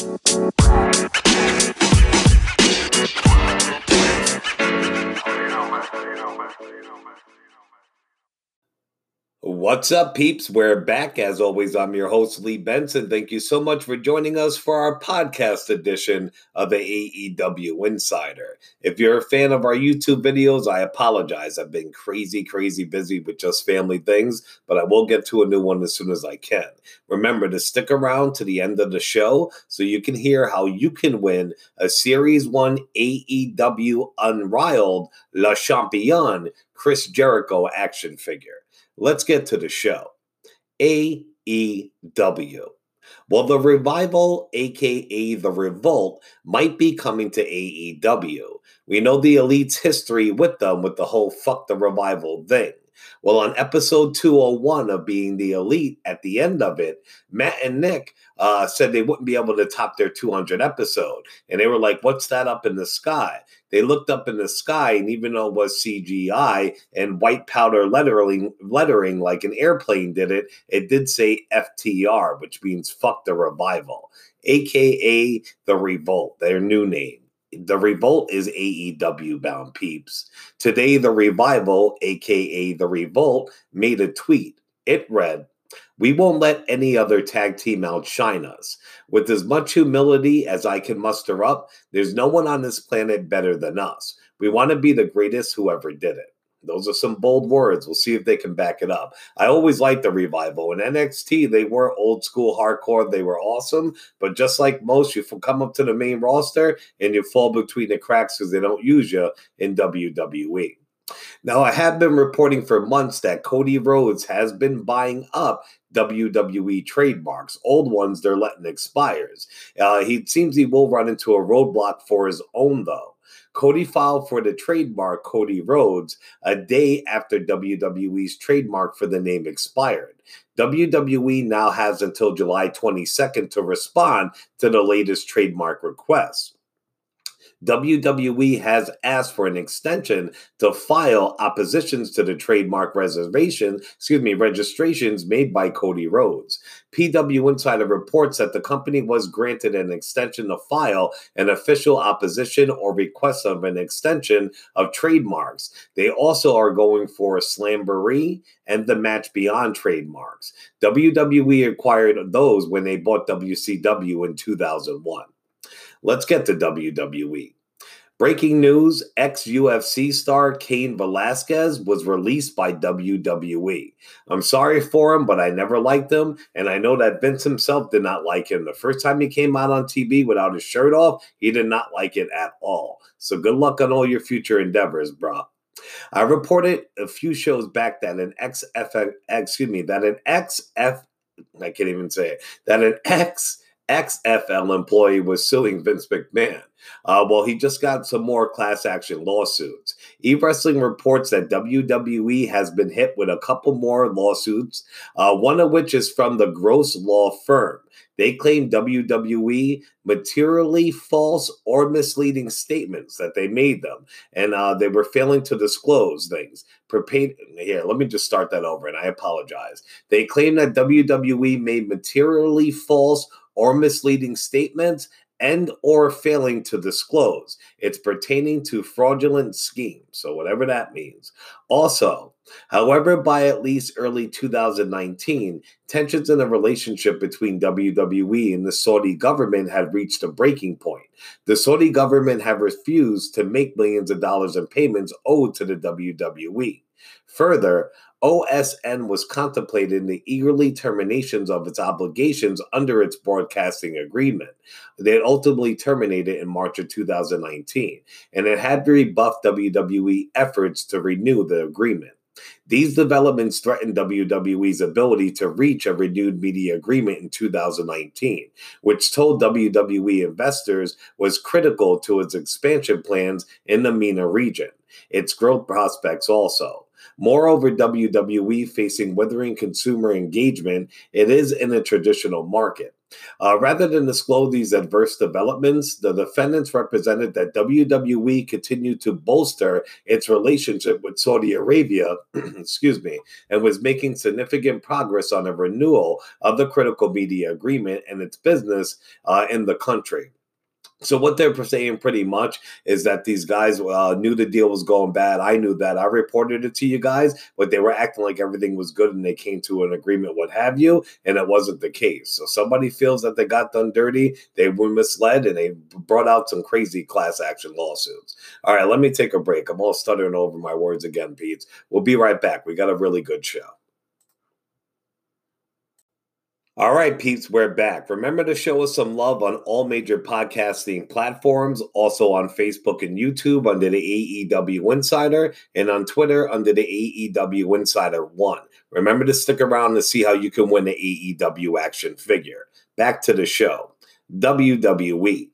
Bye. What's up, peeps? We're back. As always, I'm your host, Lee Benson. Thank you so much for joining us for our podcast edition of the AEW Insider. If you're a fan of our YouTube videos, I apologize. I've been crazy, crazy busy with just family things, but I will get to a new one as soon as I can. Remember to stick around to the end of the show so you can hear how you can win a Series 1 AEW Unrivaled Le Champion Chris Jericho action figure. Let's get to the show. AEW. Well, the revival, aka the revolt, might be coming to AEW. We know the elite's history with them with the whole fuck the revival thing. Well, on episode 201 of Being the Elite, at the end of it, Matt and Nick uh, said they wouldn't be able to top their 200 episode. And they were like, What's that up in the sky? They looked up in the sky, and even though it was CGI and white powder lettering, lettering like an airplane did it, it did say FTR, which means fuck the revival, aka the revolt, their new name. The Revolt is AEW bound peeps. Today, The Revival, aka The Revolt, made a tweet. It read, we won't let any other tag team outshine us. With as much humility as I can muster up, there's no one on this planet better than us. We want to be the greatest who ever did it. Those are some bold words. We'll see if they can back it up. I always liked the revival. In NXT, they were old school hardcore. They were awesome. But just like most, you come up to the main roster and you fall between the cracks because they don't use you in WWE. Now, I have been reporting for months that Cody Rhodes has been buying up WWE trademarks. Old ones they're letting expires. Uh, he seems he will run into a roadblock for his own, though. Cody filed for the trademark Cody Rhodes a day after WWE's trademark for the name expired. WWE now has until July 22nd to respond to the latest trademark request. WWE has asked for an extension to file oppositions to the trademark reservation, excuse me, registrations made by Cody Rhodes. PW Insider reports that the company was granted an extension to file an official opposition or request of an extension of trademarks. They also are going for a Slamboree and the Match Beyond trademarks. WWE acquired those when they bought WCW in 2001. Let's get to WWE. Breaking news ex UFC star Cain Velasquez was released by WWE. I'm sorry for him, but I never liked him. And I know that Vince himself did not like him. The first time he came out on TV without his shirt off, he did not like it at all. So good luck on all your future endeavors, bro. I reported a few shows back that an XF, excuse me, that an XF, I can't even say it, that an X XFL employee was suing Vince McMahon. Uh, well, he just got some more class action lawsuits. E Wrestling reports that WWE has been hit with a couple more lawsuits, uh, one of which is from the Gross Law Firm. They claim WWE materially false or misleading statements that they made them, and uh, they were failing to disclose things. Prepaid here, let me just start that over, and I apologize. They claim that WWE made materially false or misleading statements and or failing to disclose. It's pertaining to fraudulent schemes, so whatever that means. Also, however, by at least early 2019, tensions in the relationship between WWE and the Saudi government had reached a breaking point. The Saudi government have refused to make millions of dollars in payments owed to the WWE. Further, OSN was contemplating the eagerly terminations of its obligations under its broadcasting agreement. They ultimately terminated in March of 2019, and it had rebuffed WWE efforts to renew the agreement. These developments threatened WWE's ability to reach a renewed media agreement in 2019, which told WWE investors was critical to its expansion plans in the MENA region, its growth prospects also. Moreover, WWE facing withering consumer engagement, it is in a traditional market. Uh, rather than disclose these adverse developments, the defendants represented that WWE continued to bolster its relationship with Saudi Arabia, excuse me, and was making significant progress on a renewal of the critical media agreement and its business uh, in the country. So what they're saying pretty much is that these guys uh, knew the deal was going bad. I knew that. I reported it to you guys, but they were acting like everything was good and they came to an agreement, what have you, and it wasn't the case. So somebody feels that they got done dirty, they were misled, and they brought out some crazy class action lawsuits. All right, let me take a break. I'm all stuttering over my words again, Pete. We'll be right back. We got a really good show. All right, peeps, we're back. Remember to show us some love on all major podcasting platforms, also on Facebook and YouTube under the AEW Insider, and on Twitter under the AEW Insider One. Remember to stick around to see how you can win the AEW action figure. Back to the show. WWE.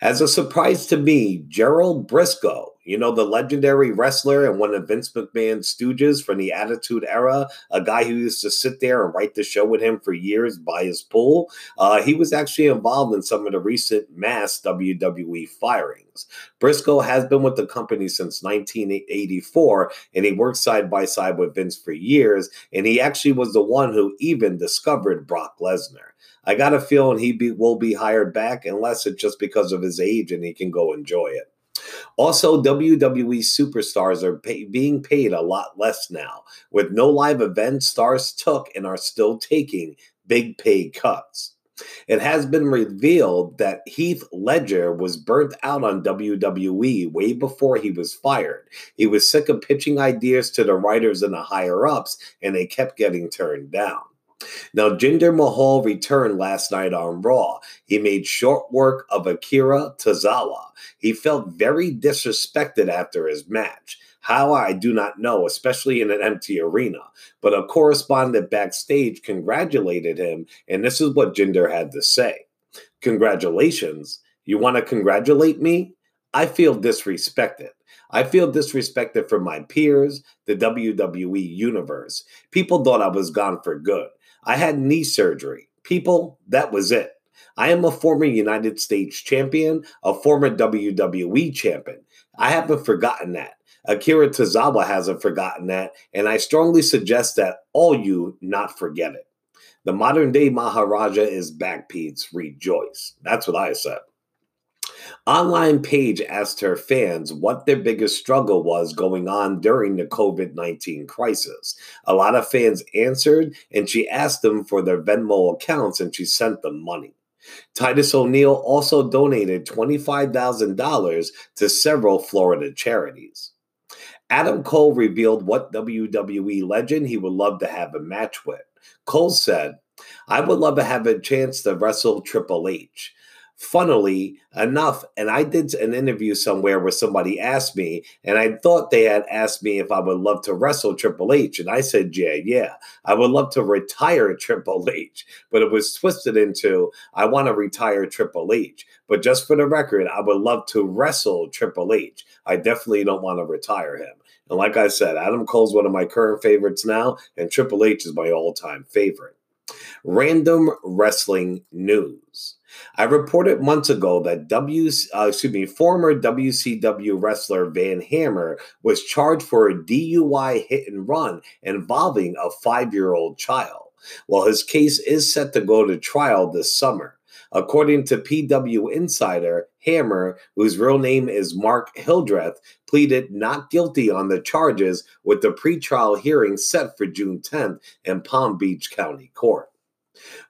As a surprise to me, Gerald Brisco you know, the legendary wrestler and one of Vince McMahon's stooges from the Attitude Era, a guy who used to sit there and write the show with him for years by his pool. Uh, he was actually involved in some of the recent mass WWE firings. Brisco has been with the company since 1984, and he worked side by side with Vince for years. And he actually was the one who even discovered Brock Lesnar. I got a feeling he be, will be hired back unless it's just because of his age and he can go enjoy it. Also, WWE superstars are pay, being paid a lot less now. With no live events, stars took and are still taking big pay cuts. It has been revealed that Heath Ledger was burnt out on WWE way before he was fired. He was sick of pitching ideas to the writers and the higher ups, and they kept getting turned down. Now, Jinder Mahal returned last night on Raw. He made short work of Akira Tozawa. He felt very disrespected after his match. How I do not know, especially in an empty arena. But a correspondent backstage congratulated him, and this is what Jinder had to say Congratulations. You want to congratulate me? I feel disrespected. I feel disrespected from my peers, the WWE universe. People thought I was gone for good. I had knee surgery. People, that was it. I am a former United States champion, a former WWE champion. I haven't forgotten that. Akira Tozawa hasn't forgotten that, and I strongly suggest that all you not forget it. The modern day Maharaja is back, Pete's. Rejoice. That's what I said. Online Paige asked her fans what their biggest struggle was going on during the COVID 19 crisis. A lot of fans answered, and she asked them for their Venmo accounts, and she sent them money. Titus O'Neil also donated $25,000 to several Florida charities. Adam Cole revealed what WWE legend he would love to have a match with. Cole said, I would love to have a chance to wrestle Triple H funnily enough, and I did an interview somewhere where somebody asked me, and I thought they had asked me if I would love to wrestle Triple H. And I said, Yeah, yeah, I would love to retire Triple H. But it was twisted into, I want to retire Triple H. But just for the record, I would love to wrestle Triple H. I definitely don't want to retire him. And like I said, Adam Cole's one of my current favorites now, and Triple H is my all time favorite. Random wrestling news. I reported months ago that W, uh, excuse me, former WCW wrestler Van Hammer was charged for a DUI hit and run involving a five-year-old child. Well, his case is set to go to trial this summer. According to PW Insider, Hammer, whose real name is Mark Hildreth, pleaded not guilty on the charges with the pretrial hearing set for June 10th in Palm Beach County Court.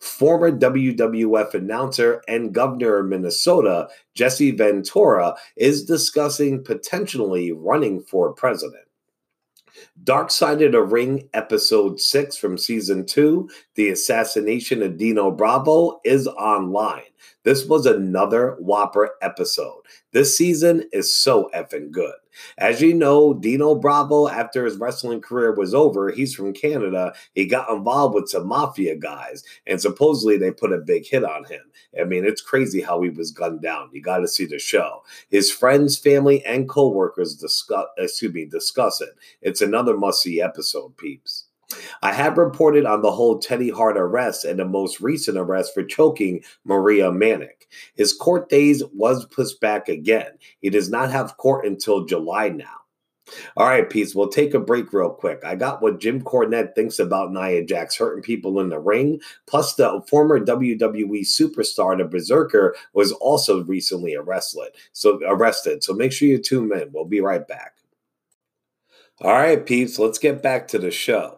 Former WWF announcer and governor of Minnesota, Jesse Ventura, is discussing potentially running for president. Dark Side of the Ring, episode six from season two, The Assassination of Dino Bravo, is online. This was another Whopper episode. This season is so effing good. As you know, Dino Bravo, after his wrestling career was over, he's from Canada. He got involved with some mafia guys, and supposedly they put a big hit on him. I mean, it's crazy how he was gunned down. You got to see the show. His friends, family, and co-workers discuss, excuse me, discuss it. It's another must-see episode, peeps. I have reported on the whole Teddy Hart arrest and the most recent arrest for choking Maria Manic. His court days was pushed back again. He does not have court until July now. All right, peace. We'll take a break real quick. I got what Jim Cornette thinks about Nia Jax hurting people in the ring. Plus, the former WWE superstar, the Berserker, was also recently arrested. So arrested. So make sure you tune in. We'll be right back. All right, peeps. Let's get back to the show.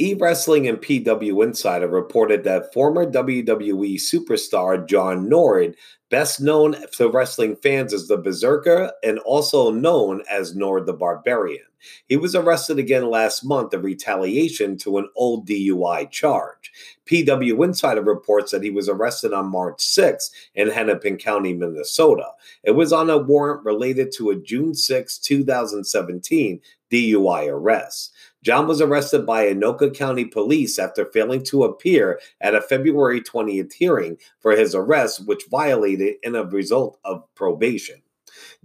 E Wrestling and PW Insider reported that former WWE superstar John Nord, best known to wrestling fans as the Berserker and also known as Nord the Barbarian, he was arrested again last month in retaliation to an old DUI charge. PW Insider reports that he was arrested on March 6 in Hennepin County, Minnesota. It was on a warrant related to a June 6, 2017 DUI arrest. John was arrested by Anoka County Police after failing to appear at a February 20th hearing for his arrest, which violated in a result of probation.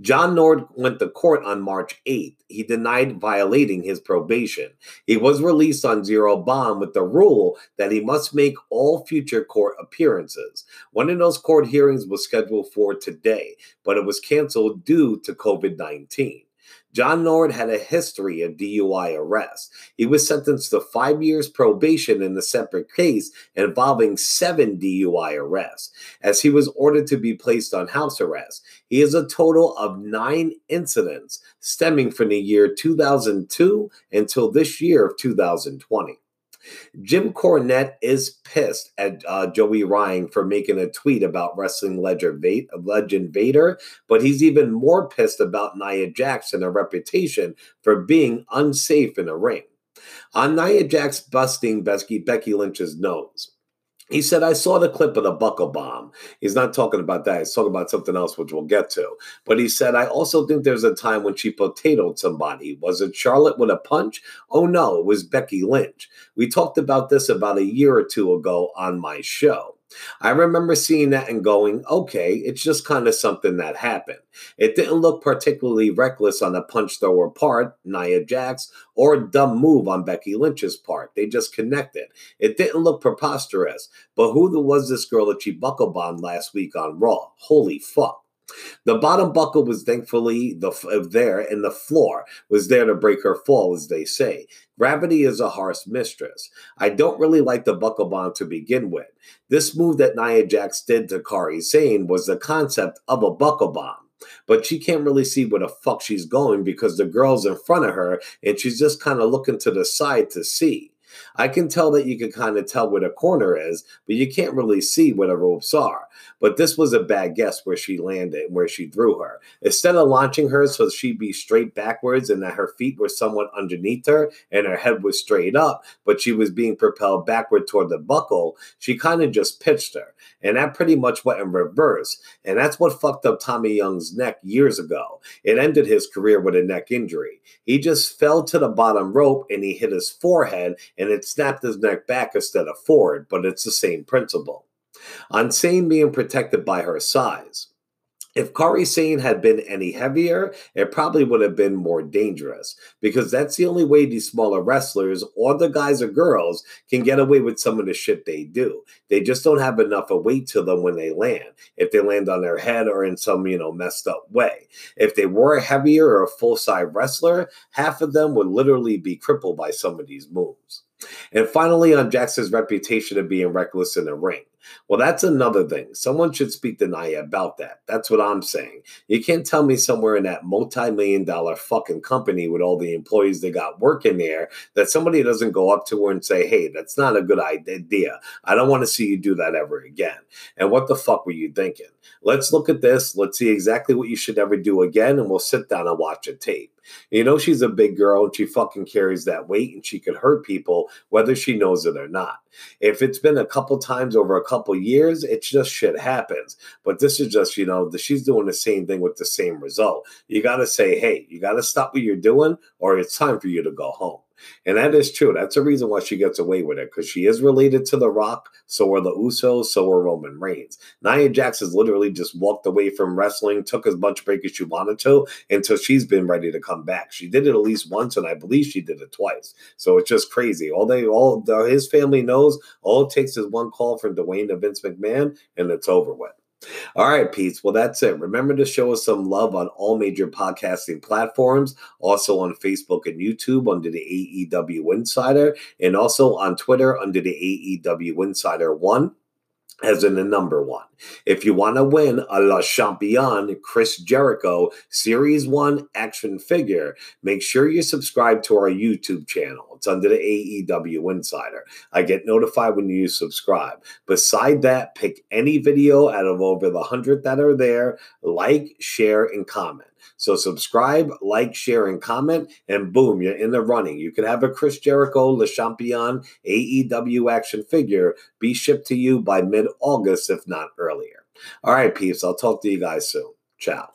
John Nord went to court on March 8th. He denied violating his probation. He was released on zero bond with the rule that he must make all future court appearances. One of those court hearings was scheduled for today, but it was canceled due to COVID 19. John Nord had a history of DUI arrests. He was sentenced to five years probation in a separate case involving seven DUI arrests, as he was ordered to be placed on house arrest. He has a total of nine incidents stemming from the year 2002 until this year of 2020. Jim Cornette is pissed at uh, Joey Ryan for making a tweet about wrestling legend, Vader, but he's even more pissed about Nia Jax and her reputation for being unsafe in a ring. On Nia Jax busting Becky Lynch's nose. He said, I saw the clip of the buckle bomb. He's not talking about that. He's talking about something else, which we'll get to. But he said, I also think there's a time when she potatoed somebody. Was it Charlotte with a punch? Oh, no, it was Becky Lynch. We talked about this about a year or two ago on my show. I remember seeing that and going, okay, it's just kind of something that happened. It didn't look particularly reckless on the punch thrower part, Nia Jax, or a dumb move on Becky Lynch's part. They just connected. It didn't look preposterous. But who the was this girl that she buckle bombed last week on Raw? Holy fuck. The bottom buckle was thankfully the uh, there, and the floor was there to break her fall, as they say. Gravity is a harsh mistress. I don't really like the buckle bomb to begin with. This move that Nia Jax did to Kairi Sane was the concept of a buckle bomb. But she can't really see where the fuck she's going because the girl's in front of her and she's just kind of looking to the side to see. I can tell that you can kind of tell where the corner is, but you can't really see where the ropes are. But this was a bad guess where she landed where she threw her. Instead of launching her so she'd be straight backwards and that her feet were somewhat underneath her and her head was straight up, but she was being propelled backward toward the buckle, she kind of just pitched her. And that pretty much went in reverse. And that's what fucked up Tommy Young's neck years ago. It ended his career with a neck injury. He just fell to the bottom rope and he hit his forehead and it snapped his neck back instead of forward, but it's the same principle. On Sane being protected by her size. If Kairi Sane had been any heavier, it probably would have been more dangerous because that's the only way these smaller wrestlers or the guys or girls can get away with some of the shit they do. They just don't have enough of weight to them when they land. If they land on their head or in some, you know, messed up way. If they were a heavier or a full size wrestler, half of them would literally be crippled by some of these moves. And finally, on Jackson's reputation of being reckless in the ring. Well, that's another thing. Someone should speak to Nia about that. That's what I'm saying. You can't tell me somewhere in that multi million dollar fucking company with all the employees they got working there that somebody doesn't go up to her and say, hey, that's not a good idea. I don't want to see you do that ever again. And what the fuck were you thinking? Let's look at this. Let's see exactly what you should ever do again, and we'll sit down and watch a tape. You know, she's a big girl and she fucking carries that weight and she could hurt people whether she knows it or not. If it's been a couple times over a couple years, it's just shit happens. But this is just, you know, she's doing the same thing with the same result. You got to say, hey, you got to stop what you're doing or it's time for you to go home. And that is true. That's the reason why she gets away with it because she is related to The Rock. So are the Usos. So are Roman Reigns. Nia Jax has literally just walked away from wrestling, took as much break as she wanted to until she's been ready to come back. She did it at least once, and I believe she did it twice. So it's just crazy. All they, all his family knows, all it takes is one call from Dwayne to Vince McMahon, and it's over with. All right, Pete. Well, that's it. Remember to show us some love on all major podcasting platforms, also on Facebook and YouTube under the AEW Insider, and also on Twitter under the AEW Insider One as in the number one. If you want to win a La Champion Chris Jericho Series 1 action figure, make sure you subscribe to our YouTube channel. It's under the AEW Insider. I get notified when you subscribe. Beside that, pick any video out of over the 100 that are there, like, share, and comment. So subscribe, like, share, and comment, and boom, you're in the running. You could have a Chris Jericho Le Champion AEW action figure be shipped to you by mid August, if not earlier. All right, peeps, I'll talk to you guys soon. Ciao.